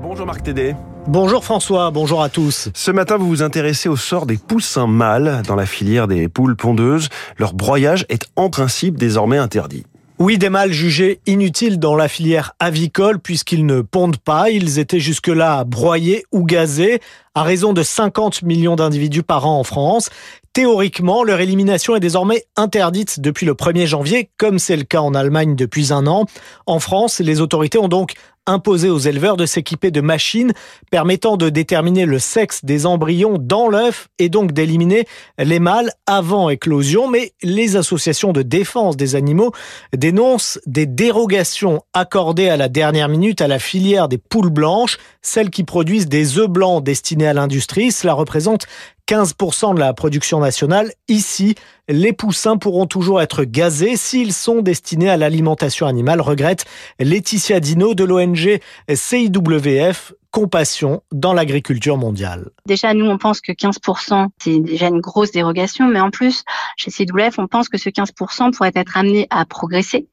Bonjour Marc Tédé. Bonjour François, bonjour à tous. Ce matin, vous vous intéressez au sort des poussins mâles dans la filière des poules pondeuses. Leur broyage est en principe désormais interdit. Oui, des mâles jugés inutiles dans la filière avicole puisqu'ils ne pondent pas. Ils étaient jusque-là broyés ou gazés à raison de 50 millions d'individus par an en France. Théoriquement, leur élimination est désormais interdite depuis le 1er janvier, comme c'est le cas en Allemagne depuis un an. En France, les autorités ont donc imposé aux éleveurs de s'équiper de machines permettant de déterminer le sexe des embryons dans l'œuf et donc d'éliminer les mâles avant éclosion. Mais les associations de défense des animaux dénoncent des dérogations accordées à la dernière minute à la filière des poules blanches, celles qui produisent des œufs blancs destinés à l'industrie. Cela représente 15% de la production nationale. Ici, les poussins pourront toujours être gazés s'ils sont destinés à l'alimentation animale, regrette Laetitia Dino de l'ONG CIWF compassion dans l'agriculture mondiale. Déjà, nous, on pense que 15%, c'est déjà une grosse dérogation, mais en plus, chez CWF, on pense que ce 15% pourrait être amené à progresser,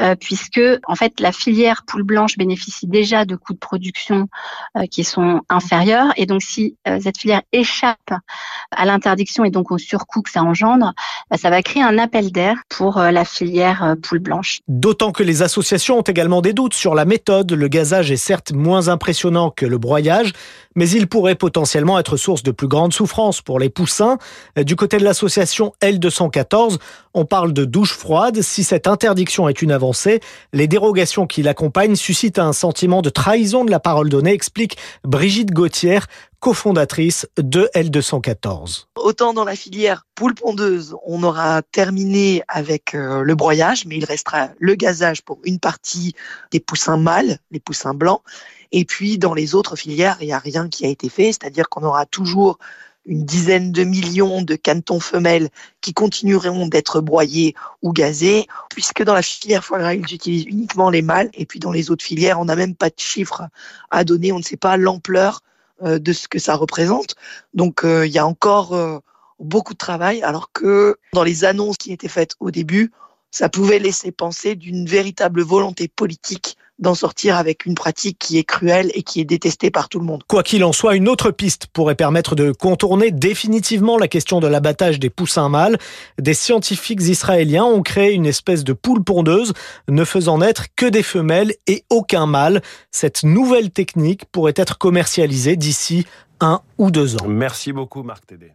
euh, puisque, en fait, la filière poule blanche bénéficie déjà de coûts de production euh, qui sont inférieurs, et donc si euh, cette filière échappe à l'interdiction et donc au surcoût que ça engendre, bah, ça va créer un appel d'air pour la filière poule blanche. D'autant que les associations ont également des doutes sur la méthode. Le gazage est certes moins impressionnant que le broyage, mais il pourrait potentiellement être source de plus grande souffrance pour les poussins. Du côté de l'association L214, on parle de douche froide. Si cette interdiction est une avancée, les dérogations qui l'accompagnent suscitent un sentiment de trahison de la parole donnée, explique Brigitte Gauthier, cofondatrice de L214. Autant dans la filière poule pondeuse, on aura terminé avec euh, le broyage, mais il restera le gazage pour une partie des poussins mâles, les poussins blancs. Et puis dans les autres filières, il n'y a rien qui a été fait, c'est-à-dire qu'on aura toujours une dizaine de millions de canetons femelles qui continueront d'être broyés ou gazés, puisque dans la filière foie gras, ils utilisent uniquement les mâles, et puis dans les autres filières, on n'a même pas de chiffres à donner, on ne sait pas l'ampleur de ce que ça représente. Donc euh, il y a encore euh, beaucoup de travail, alors que dans les annonces qui étaient faites au début, ça pouvait laisser penser d'une véritable volonté politique d'en sortir avec une pratique qui est cruelle et qui est détestée par tout le monde. Quoi qu'il en soit, une autre piste pourrait permettre de contourner définitivement la question de l'abattage des poussins mâles. Des scientifiques israéliens ont créé une espèce de poule pondeuse ne faisant naître que des femelles et aucun mâle. Cette nouvelle technique pourrait être commercialisée d'ici un ou deux ans. Merci beaucoup Marc Tédé.